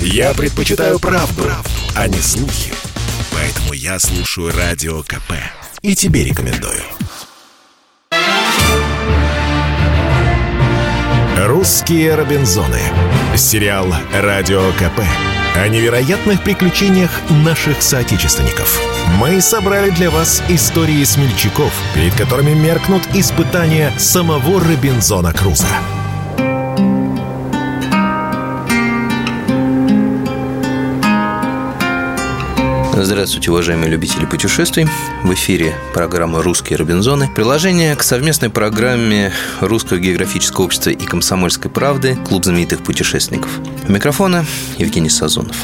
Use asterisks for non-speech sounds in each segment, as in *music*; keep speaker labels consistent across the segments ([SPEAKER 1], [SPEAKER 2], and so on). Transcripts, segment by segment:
[SPEAKER 1] Я предпочитаю правду, правду, а не слухи. Поэтому я слушаю Радио КП. И тебе рекомендую. «Русские Робинзоны». Сериал «Радио КП» о невероятных приключениях наших соотечественников. Мы собрали для вас истории смельчаков, перед которыми меркнут испытания самого Робинзона Круза.
[SPEAKER 2] Здравствуйте, уважаемые любители путешествий. В эфире программа «Русские Робинзоны». Приложение к совместной программе Русского географического общества и Комсомольской правды «Клуб знаменитых путешественников». У микрофона Евгений Сазонов.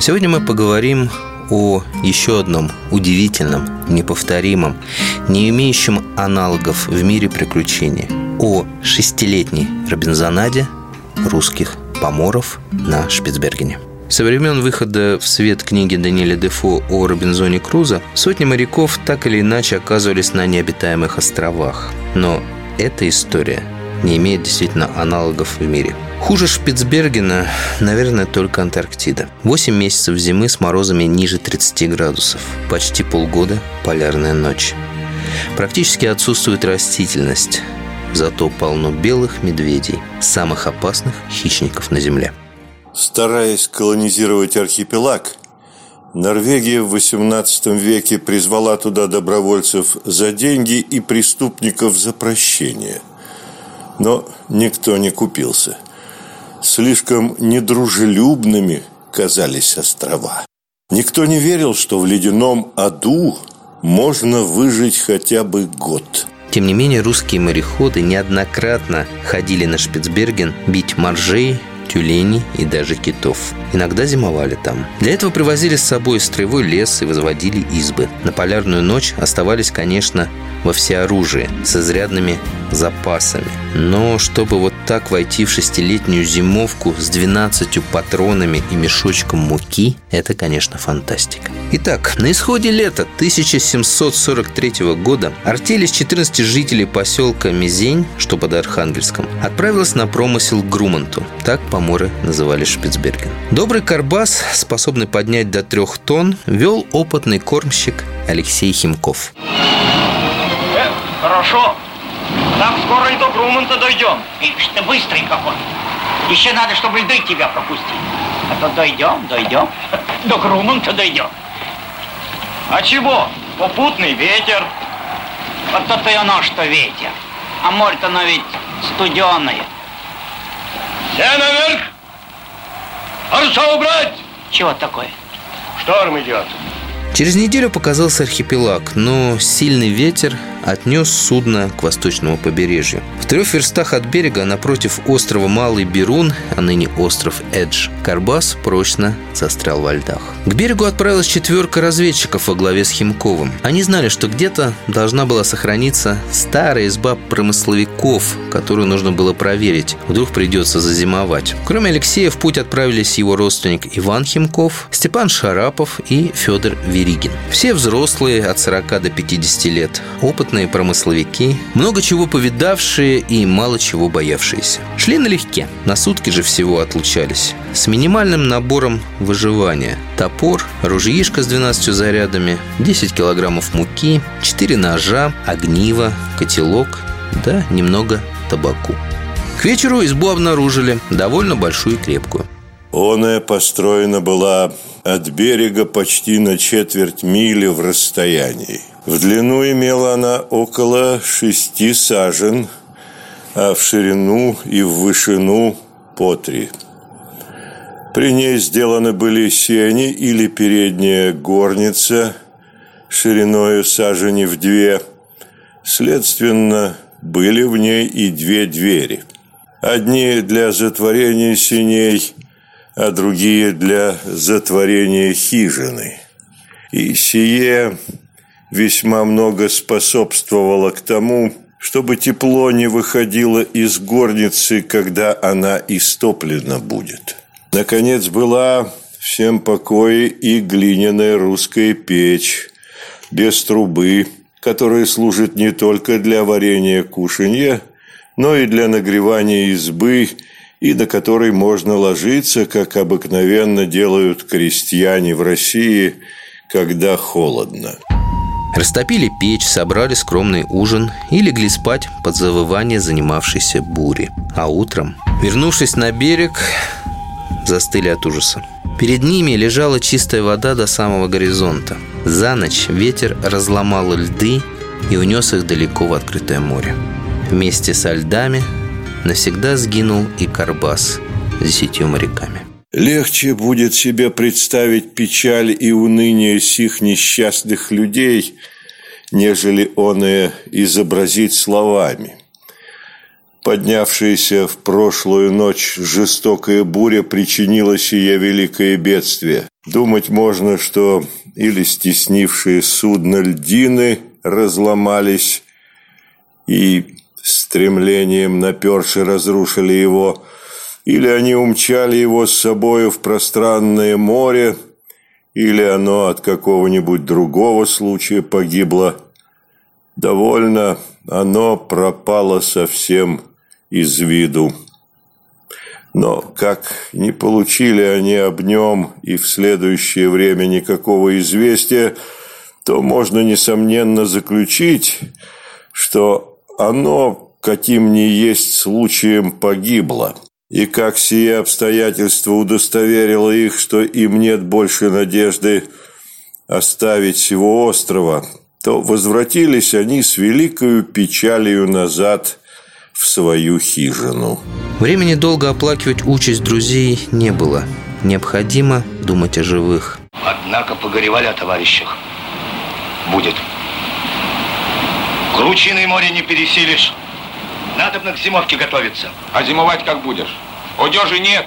[SPEAKER 2] Сегодня мы поговорим о еще одном удивительном, неповторимом, не имеющем аналогов в мире приключений. О шестилетней Робинзонаде русских поморов на Шпицбергене. Со времен выхода в свет книги Даниэля Дефо о Робинзоне Крузо сотни моряков так или иначе оказывались на необитаемых островах. Но эта история не имеет действительно аналогов в мире. Хуже Шпицбергена, наверное, только Антарктида. 8 месяцев зимы с морозами ниже 30 градусов. Почти полгода полярная ночь. Практически отсутствует растительность. Зато полно белых медведей, самых опасных хищников на Земле.
[SPEAKER 3] Стараясь колонизировать архипелаг, Норвегия в XVIII веке призвала туда добровольцев за деньги и преступников за прощение. Но никто не купился. Слишком недружелюбными казались острова. Никто не верил, что в ледяном аду можно выжить хотя бы год.
[SPEAKER 2] Тем не менее, русские мореходы неоднократно ходили на Шпицберген бить моржей, тюленей и даже китов. Иногда зимовали там. Для этого привозили с собой строевой лес и возводили избы. На полярную ночь оставались, конечно, во всеоружии, с изрядными запасами. Но чтобы вот так войти в шестилетнюю зимовку с 12 патронами и мешочком муки, это, конечно, фантастика. Итак, на исходе лета 1743 года артель из 14 жителей поселка Мизень, что под Архангельском, отправилась на промысел Груманту. Так поморы называли Шпицберген. Добрый карбас, способный поднять до трех тонн, вел опытный кормщик Алексей Химков.
[SPEAKER 4] Э, хорошо. Так скоро и до Груманта дойдем.
[SPEAKER 5] Ишь ты быстрый какой. Еще надо, чтобы льды тебя пропустить. А то дойдем, дойдем. *laughs* До Груманта дойдем.
[SPEAKER 4] А чего? Попутный ветер.
[SPEAKER 5] Вот то и оно, что ветер. А море-то оно ведь студеное.
[SPEAKER 4] Все наверх! Паруса убрать!
[SPEAKER 5] Чего такое?
[SPEAKER 4] Шторм идет.
[SPEAKER 2] Через неделю показался архипелаг, но сильный ветер отнес судно к восточному побережью. В трех верстах от берега, напротив острова Малый Берун, а ныне остров Эдж, Карбас прочно застрял во льдах. К берегу отправилась четверка разведчиков во главе с Химковым. Они знали, что где-то должна была сохраниться старая изба промысловиков, которую нужно было проверить. Вдруг придется зазимовать. Кроме Алексея, в путь отправились его родственник Иван Химков, Степан Шарапов и Федор Веригин. Все взрослые от 40 до 50 лет. Опыт опытные промысловики, много чего повидавшие и мало чего боявшиеся. Шли налегке, на сутки же всего отлучались. С минимальным набором выживания. Топор, ружьишко с 12 зарядами, 10 килограммов муки, 4 ножа, огниво, котелок, да немного табаку. К вечеру избу обнаружили, довольно большую и крепкую.
[SPEAKER 3] Оная построена была от берега почти на четверть мили в расстоянии. В длину имела она около шести сажен, а в ширину и в вышину по три. При ней сделаны были сени или передняя горница шириною сажени в две. Следственно, были в ней и две двери. Одни для затворения сеней, а другие для затворения хижины. И сие весьма много способствовало к тому, чтобы тепло не выходило из горницы, когда она истоплена будет. Наконец была всем покое и глиняная русская печь, без трубы, которая служит не только для варения кушанья, но и для нагревания избы и на который можно ложиться, как обыкновенно делают крестьяне в России, когда холодно.
[SPEAKER 2] Растопили печь, собрали скромный ужин и легли спать под завывание занимавшейся бури. А утром, вернувшись на берег, застыли от ужаса. Перед ними лежала чистая вода до самого горизонта. За ночь ветер разломал льды и унес их далеко в открытое море. Вместе со льдами навсегда сгинул и Карбас с десятью моряками.
[SPEAKER 3] Легче будет себе представить печаль и уныние сих несчастных людей, нежели он и изобразить словами. Поднявшаяся в прошлую ночь жестокая буря причинила сие великое бедствие. Думать можно, что или стеснившие судно льдины разломались и стремлением наперши разрушили его – или они умчали его с собою в пространное море, или оно от какого-нибудь другого случая погибло. Довольно оно пропало совсем из виду. Но как не получили они об нем и в следующее время никакого известия, то можно, несомненно, заключить, что оно каким ни есть случаем погибло. И как сие обстоятельство удостоверило их, что им нет больше надежды оставить всего острова, то возвратились они с великою печалью назад в свою хижину.
[SPEAKER 2] Времени долго оплакивать участь друзей не было. Необходимо думать о живых.
[SPEAKER 4] Однако погоревали о товарищах. Будет. Кручиной море не пересилишь. Надо к зимовке готовиться.
[SPEAKER 6] А зимовать как будешь? Одежи нет,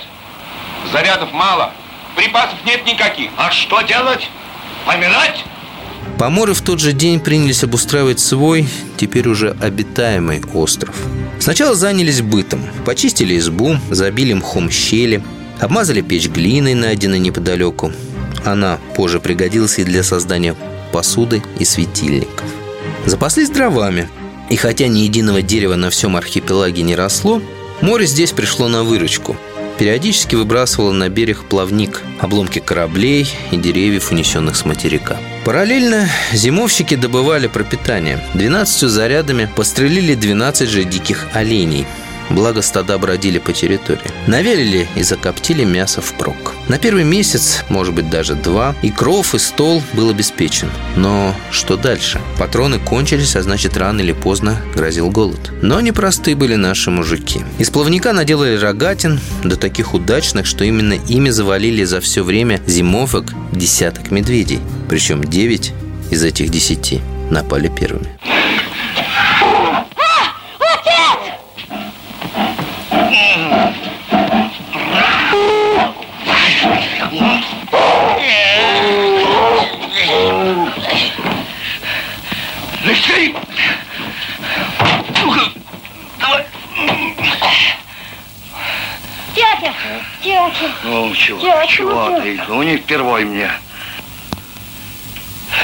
[SPEAKER 6] зарядов мало, припасов нет никаких.
[SPEAKER 4] А что делать? Помирать?
[SPEAKER 2] Поморы в тот же день принялись обустраивать свой, теперь уже обитаемый остров. Сначала занялись бытом. Почистили избу, забили мхом щели, обмазали печь глиной, найденной неподалеку. Она позже пригодилась и для создания посуды и светильников. Запаслись дровами – и хотя ни единого дерева на всем архипелаге не росло, море здесь пришло на выручку. Периодически выбрасывало на берег плавник, обломки кораблей и деревьев, унесенных с материка. Параллельно зимовщики добывали пропитание. 12 зарядами пострелили 12 же диких оленей – благо стада бродили по территории. Навялили и закоптили мясо впрок. На первый месяц, может быть даже два, и кров, и стол был обеспечен. Но что дальше? Патроны кончились, а значит рано или поздно грозил голод. Но непростые были наши мужики. Из плавника наделали рогатин, до таких удачных, что именно ими завалили за все время зимовок десяток медведей. Причем девять из этих десяти напали первыми.
[SPEAKER 7] Дядя!
[SPEAKER 4] Ну, чего,
[SPEAKER 7] Дядя,
[SPEAKER 4] чего
[SPEAKER 7] ну,
[SPEAKER 4] ты? Ну, не впервой мне.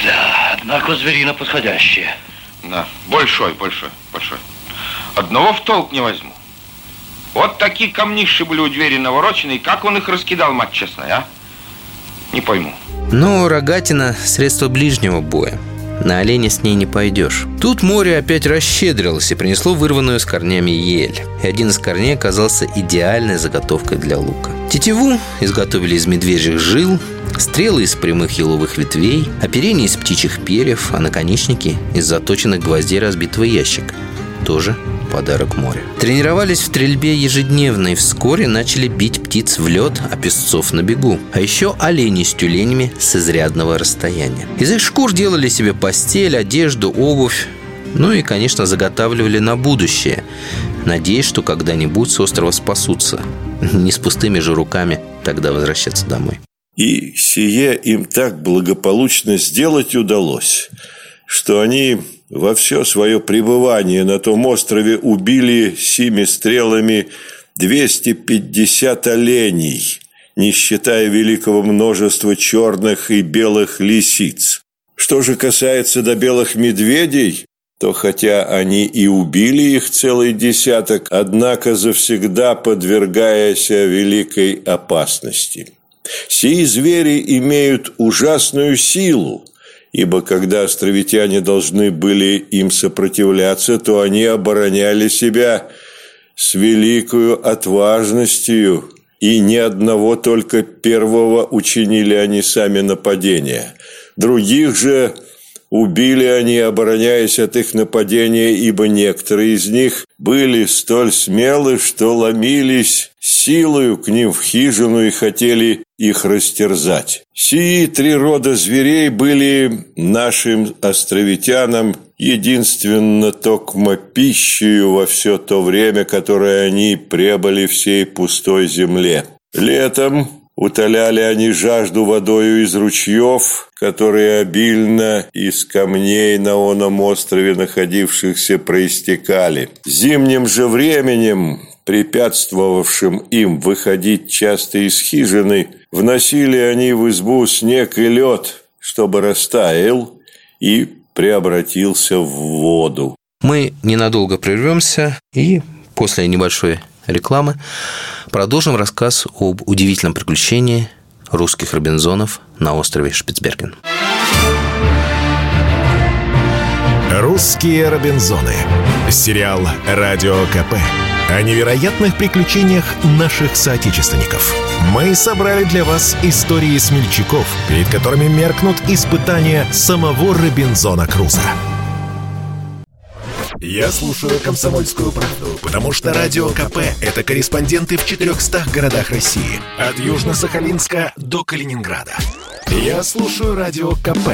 [SPEAKER 4] Да, однако зверина подходящая.
[SPEAKER 6] Да, большой, большой, большой. Одного в толк не возьму. Вот такие камниши были у двери наворочены, и как он их раскидал, мать честная, а? Не пойму.
[SPEAKER 2] Но рогатина – средство ближнего боя. На оленя с ней не пойдешь. Тут море опять расщедрилось и принесло вырванную с корнями ель. И один из корней оказался идеальной заготовкой для лука. Тетиву изготовили из медвежьих жил, стрелы из прямых еловых ветвей, оперение из птичьих перьев, а наконечники из заточенных гвоздей разбитого ящика. Тоже подарок моря. Тренировались в стрельбе ежедневно и вскоре начали бить птиц в лед, а песцов на бегу. А еще оленей с тюленями с изрядного расстояния. Из их шкур делали себе постель, одежду, обувь. Ну и, конечно, заготавливали на будущее, надеясь, что когда-нибудь с острова спасутся. *laughs* Не с пустыми же руками тогда возвращаться домой.
[SPEAKER 3] И сие им так благополучно сделать удалось, что они во все свое пребывание на том острове убили сими стрелами 250 оленей, не считая великого множества черных и белых лисиц. Что же касается до белых медведей, то хотя они и убили их целый десяток, однако завсегда подвергаясь великой опасности. Сии звери имеют ужасную силу, ибо когда островитяне должны были им сопротивляться, то они обороняли себя с великою отважностью, и ни одного только первого учинили они сами нападения. Других же Убили они, обороняясь от их нападения, ибо некоторые из них были столь смелы, что ломились силою к ним в хижину и хотели их растерзать. Сии три рода зверей были нашим островитянам единственно токмо пищею во все то время, которое они пребыли всей пустой земле. Летом Утоляли они жажду водою из ручьев, которые обильно из камней на оном острове находившихся проистекали. Зимним же временем, препятствовавшим им выходить часто из хижины, вносили они в избу снег и лед, чтобы растаял и преобратился в воду.
[SPEAKER 2] Мы ненадолго прервемся и после небольшой рекламы продолжим рассказ об удивительном приключении русских робинзонов на острове Шпицберген.
[SPEAKER 1] «Русские Робинзоны». Сериал «Радио КП» о невероятных приключениях наших соотечественников. Мы собрали для вас истории смельчаков, перед которыми меркнут испытания самого Робинзона Круза. Я слушаю «Комсомольскую правду», потому что «Радио КП» — это корреспонденты в 400 городах России. От Южно-Сахалинска до Калининграда. Я слушаю «Радио КП»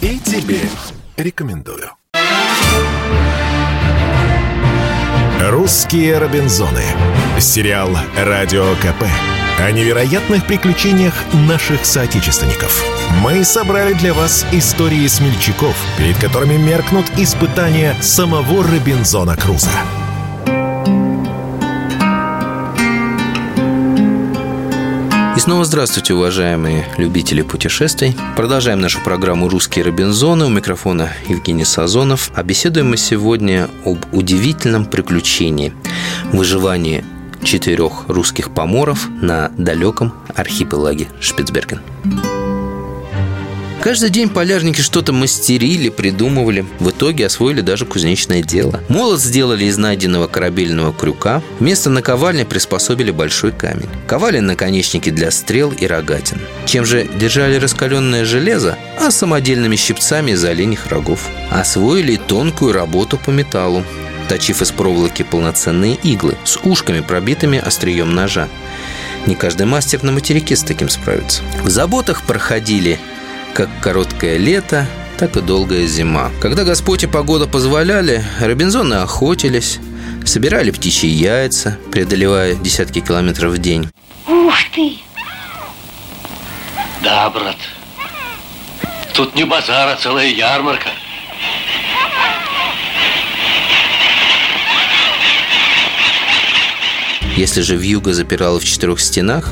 [SPEAKER 1] и тебе рекомендую. «Русские Робинзоны». Сериал «Радио КП» о невероятных приключениях наших соотечественников. Мы собрали для вас истории смельчаков, перед которыми меркнут испытания самого Робинзона Круза.
[SPEAKER 2] И снова здравствуйте, уважаемые любители путешествий. Продолжаем нашу программу «Русские Робинзоны». У микрофона Евгений Сазонов. А беседуем мы сегодня об удивительном приключении – выживании четырех русских поморов на далеком архипелаге Шпицберген. Каждый день полярники что-то мастерили, придумывали. В итоге освоили даже кузнечное дело. Молот сделали из найденного корабельного крюка. Вместо наковальни приспособили большой камень. Ковали наконечники для стрел и рогатин. Чем же держали раскаленное железо? А самодельными щипцами из оленьих рогов. Освоили тонкую работу по металлу точив из проволоки полноценные иглы с ушками, пробитыми острием ножа. Не каждый мастер на материке с таким справится. В заботах проходили как короткое лето, так и долгая зима. Когда Господь и погода позволяли, робинзоны охотились, собирали птичьи яйца, преодолевая десятки километров в день.
[SPEAKER 7] Ух ты!
[SPEAKER 8] Да, брат. Тут не базар, а целая ярмарка.
[SPEAKER 2] Если же вьюга запирала в четырех стенах,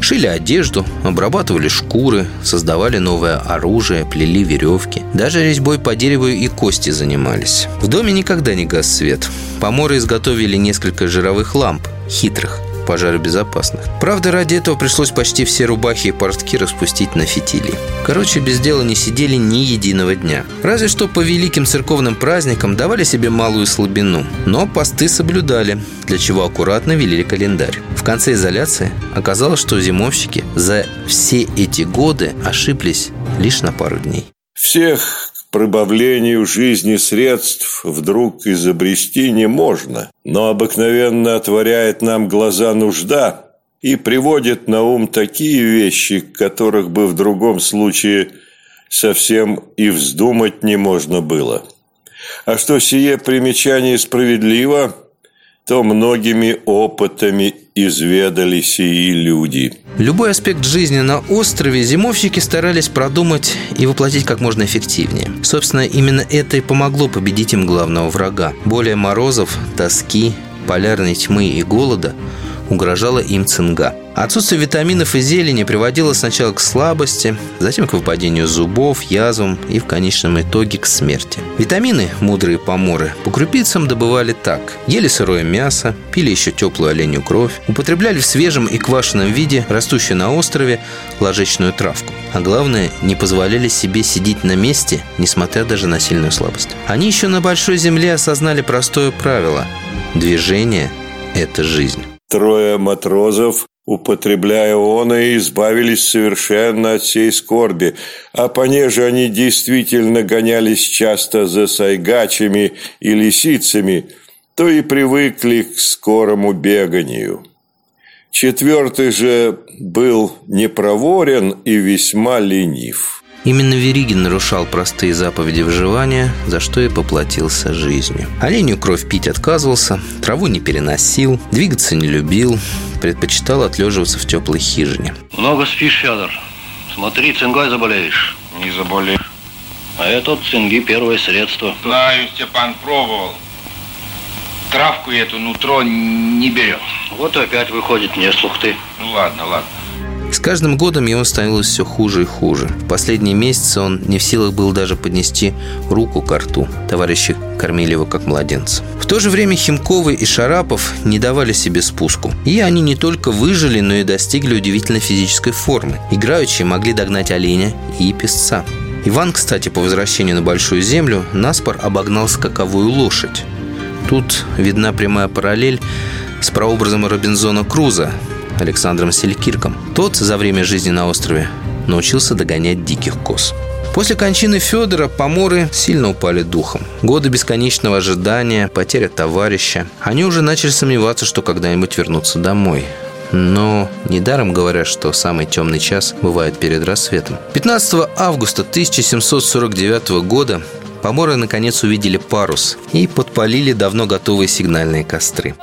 [SPEAKER 2] шили одежду, обрабатывали шкуры, создавали новое оружие, плели веревки. Даже резьбой по дереву и кости занимались. В доме никогда не гас свет. Поморы изготовили несколько жировых ламп, хитрых, пожаробезопасных. Правда, ради этого пришлось почти все рубахи и портки распустить на фитили. Короче, без дела не сидели ни единого дня. Разве что по великим церковным праздникам давали себе малую слабину. Но посты соблюдали, для чего аккуратно велили календарь. В конце изоляции оказалось, что зимовщики за все эти годы ошиблись лишь на пару дней.
[SPEAKER 3] Всех прибавлению жизни средств вдруг изобрести не можно, но обыкновенно отворяет нам глаза нужда и приводит на ум такие вещи, которых бы в другом случае совсем и вздумать не можно было. А что сие примечание справедливо – то многими опытами изведали сии люди.
[SPEAKER 2] Любой аспект жизни на острове зимовщики старались продумать и воплотить как можно эффективнее. Собственно, именно это и помогло победить им главного врага. Более морозов, тоски, полярной тьмы и голода угрожала им цинга. Отсутствие витаминов и зелени приводило сначала к слабости, затем к выпадению зубов, язвам и в конечном итоге к смерти. Витамины, мудрые поморы, по крупицам добывали так. Ели сырое мясо, пили еще теплую оленью кровь, употребляли в свежем и квашеном виде растущую на острове ложечную травку. А главное, не позволяли себе сидеть на месте, несмотря даже на сильную слабость. Они еще на Большой Земле осознали простое правило – движение – это жизнь.
[SPEAKER 3] Трое матрозов употребляя он и избавились совершенно от всей скорби, а понеже они действительно гонялись часто за сайгачами и лисицами, то и привыкли к скорому беганию. Четвертый же был непроворен и весьма ленив.
[SPEAKER 2] Именно Веригин нарушал простые заповеди выживания, за что и поплатился жизнью. Оленью кровь пить отказывался, траву не переносил, двигаться не любил, предпочитал отлеживаться в теплой хижине.
[SPEAKER 8] Много спишь, Федор. Смотри, цингой заболеешь.
[SPEAKER 6] Не заболеешь.
[SPEAKER 8] А этот цинги первое средство.
[SPEAKER 6] Знаю, Степан пробовал. Травку эту нутро не берет.
[SPEAKER 8] Вот опять выходит мне слух ты.
[SPEAKER 6] Ну ладно, ладно.
[SPEAKER 2] С каждым годом ему становилось все хуже и хуже. В последние месяцы он не в силах был даже поднести руку к рту. Товарищи кормили его как младенца. В то же время Химковы и Шарапов не давали себе спуску. И они не только выжили, но и достигли удивительной физической формы. Играющие могли догнать оленя и песца. Иван, кстати, по возвращению на Большую Землю, наспор обогнал скаковую лошадь. Тут видна прямая параллель с прообразом Робинзона Круза, Александром Селькирком. Тот за время жизни на острове научился догонять диких коз. После кончины Федора поморы сильно упали духом. Годы бесконечного ожидания, потеря товарища. Они уже начали сомневаться, что когда-нибудь вернутся домой. Но недаром говорят, что самый темный час бывает перед рассветом. 15 августа 1749 года поморы наконец увидели парус и подпалили давно готовые сигнальные костры.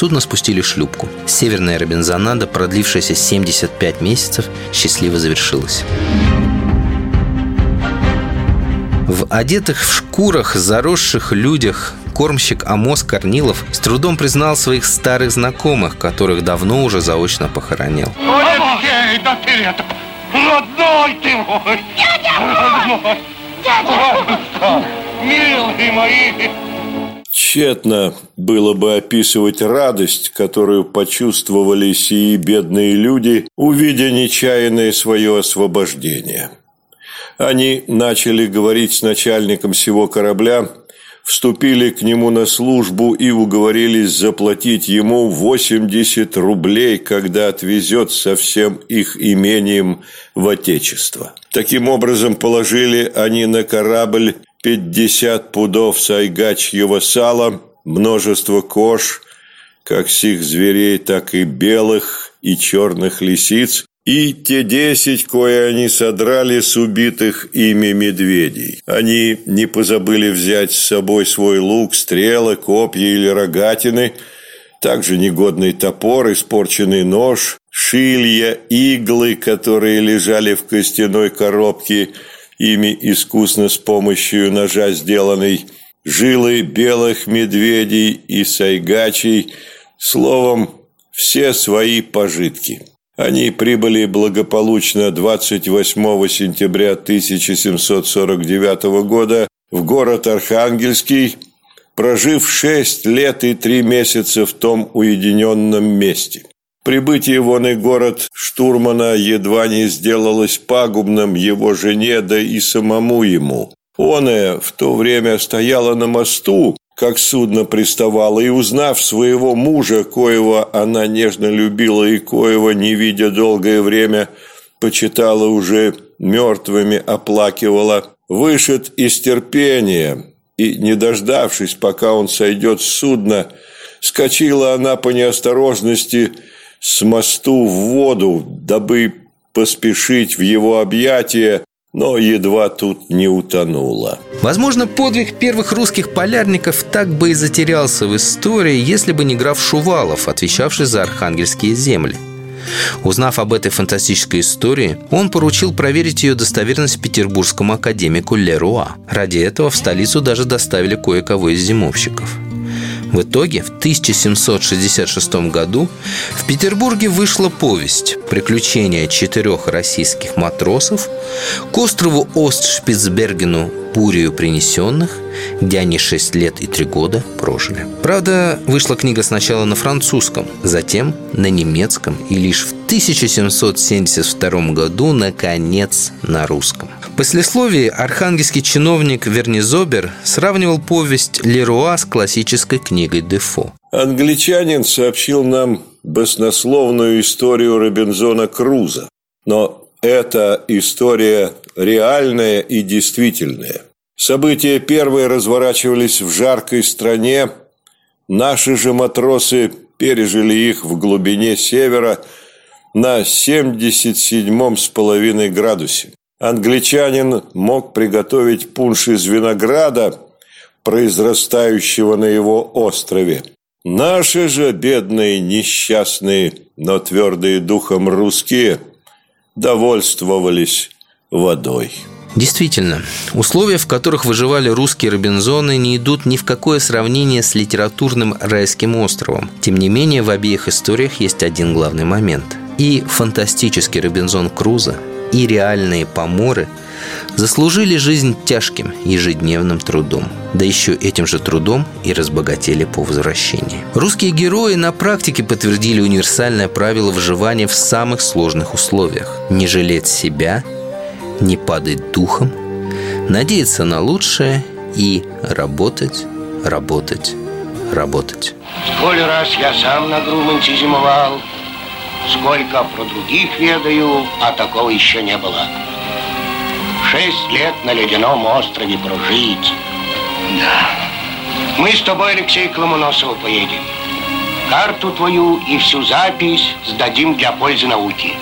[SPEAKER 2] Судно спустили шлюпку. Северная Робинзонада, продлившаяся 75 месяцев, счастливо завершилась. В одетых в шкурах, заросших людях кормщик Амос Корнилов с трудом признал своих старых знакомых, которых давно уже заочно похоронил.
[SPEAKER 4] Ой, да ты это... Родной ты мой!
[SPEAKER 7] Дядя
[SPEAKER 4] Родной!
[SPEAKER 7] Дядя
[SPEAKER 4] Милые мои!
[SPEAKER 3] Тщетно было бы описывать радость, которую почувствовали сии бедные люди, увидя нечаянное свое освобождение. Они начали говорить с начальником всего корабля, вступили к нему на службу и уговорились заплатить ему 80 рублей, когда отвезет со всем их имением в Отечество. Таким образом, положили они на корабль 50 пудов сайгачьего сала, множество кож, как сих зверей, так и белых и черных лисиц, и те десять, кое они содрали с убитых ими медведей. Они не позабыли взять с собой свой лук, стрелы, копья или рогатины, также негодный топор, испорченный нож, шилья, иглы, которые лежали в костяной коробке, ими искусно с помощью ножа сделанной, жилы белых медведей и сайгачей, словом, все свои пожитки. Они прибыли благополучно 28 сентября 1749 года в город Архангельский, прожив шесть лет и три месяца в том уединенном месте. Прибытие в оный город штурмана едва не сделалось пагубным его жене, да и самому ему. Оная в то время стояла на мосту, как судно приставало, и, узнав своего мужа, коего она нежно любила и коего, не видя долгое время, почитала уже мертвыми, оплакивала, вышед из терпения, и, не дождавшись, пока он сойдет с судна, скочила она по неосторожности с мосту в воду, дабы поспешить в его объятия, но едва тут не утонула.
[SPEAKER 2] Возможно, подвиг первых русских полярников так бы и затерялся в истории, если бы не граф Шувалов, отвечавший за архангельские земли. Узнав об этой фантастической истории, он поручил проверить ее достоверность петербургскому академику Леруа. Ради этого в столицу даже доставили кое-кого из зимовщиков – в итоге в 1766 году в Петербурге вышла повесть «Приключения четырех российских матросов» к острову Остшпицбергену бурью принесенных, где они шесть лет и три года прожили. Правда, вышла книга сначала на французском, затем на немецком и лишь в 1772 году, наконец, на русском. Послесловие архангельский чиновник Вернизобер сравнивал повесть Леруа с классической книгой Дефо.
[SPEAKER 3] Англичанин сообщил нам баснословную историю Робинзона Круза. Но эта история реальная и действительная. События первые разворачивались в жаркой стране. Наши же матросы пережили их в глубине севера на 77 с половиной градусе. Англичанин мог приготовить пунш из винограда, произрастающего на его острове. Наши же бедные, несчастные, но твердые духом русские довольствовались водой.
[SPEAKER 2] Действительно, условия, в которых выживали русские Робинзоны, не идут ни в какое сравнение с литературным райским островом. Тем не менее, в обеих историях есть один главный момент. И фантастический Робинзон Крузо и реальные поморы заслужили жизнь тяжким ежедневным трудом. Да еще этим же трудом и разбогатели по возвращении. Русские герои на практике подтвердили универсальное правило выживания в самых сложных условиях. Не жалеть себя, не падать духом, надеяться на лучшее и работать, работать, работать.
[SPEAKER 9] Сколь раз я сам на Груманте зимовал, Сколько про других ведаю, а такого еще не было. Шесть лет на ледяном острове прожить. Да. Мы с тобой, Алексей, к Ломоносову поедем. Карту твою и всю запись сдадим для пользы науки.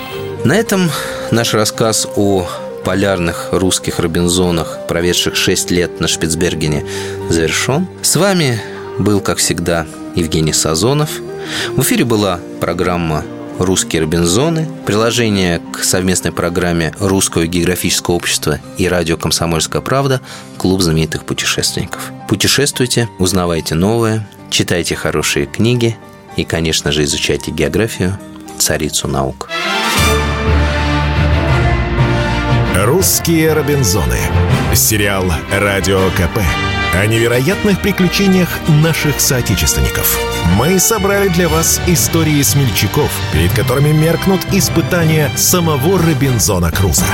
[SPEAKER 2] На этом наш рассказ о полярных русских Робинзонах, проведших шесть лет на Шпицбергене, завершен. С вами был, как всегда, Евгений Сазонов. В эфире была программа «Русские Робинзоны», приложение к совместной программе Русского географического общества и радио «Комсомольская правда» «Клуб знаменитых путешественников». Путешествуйте, узнавайте новое, читайте хорошие книги и, конечно же, изучайте географию, царицу наук.
[SPEAKER 1] «Русские Робинзоны». Сериал «Радио КП» о невероятных приключениях наших соотечественников. Мы собрали для вас истории смельчаков, перед которыми меркнут испытания самого Робинзона Круза.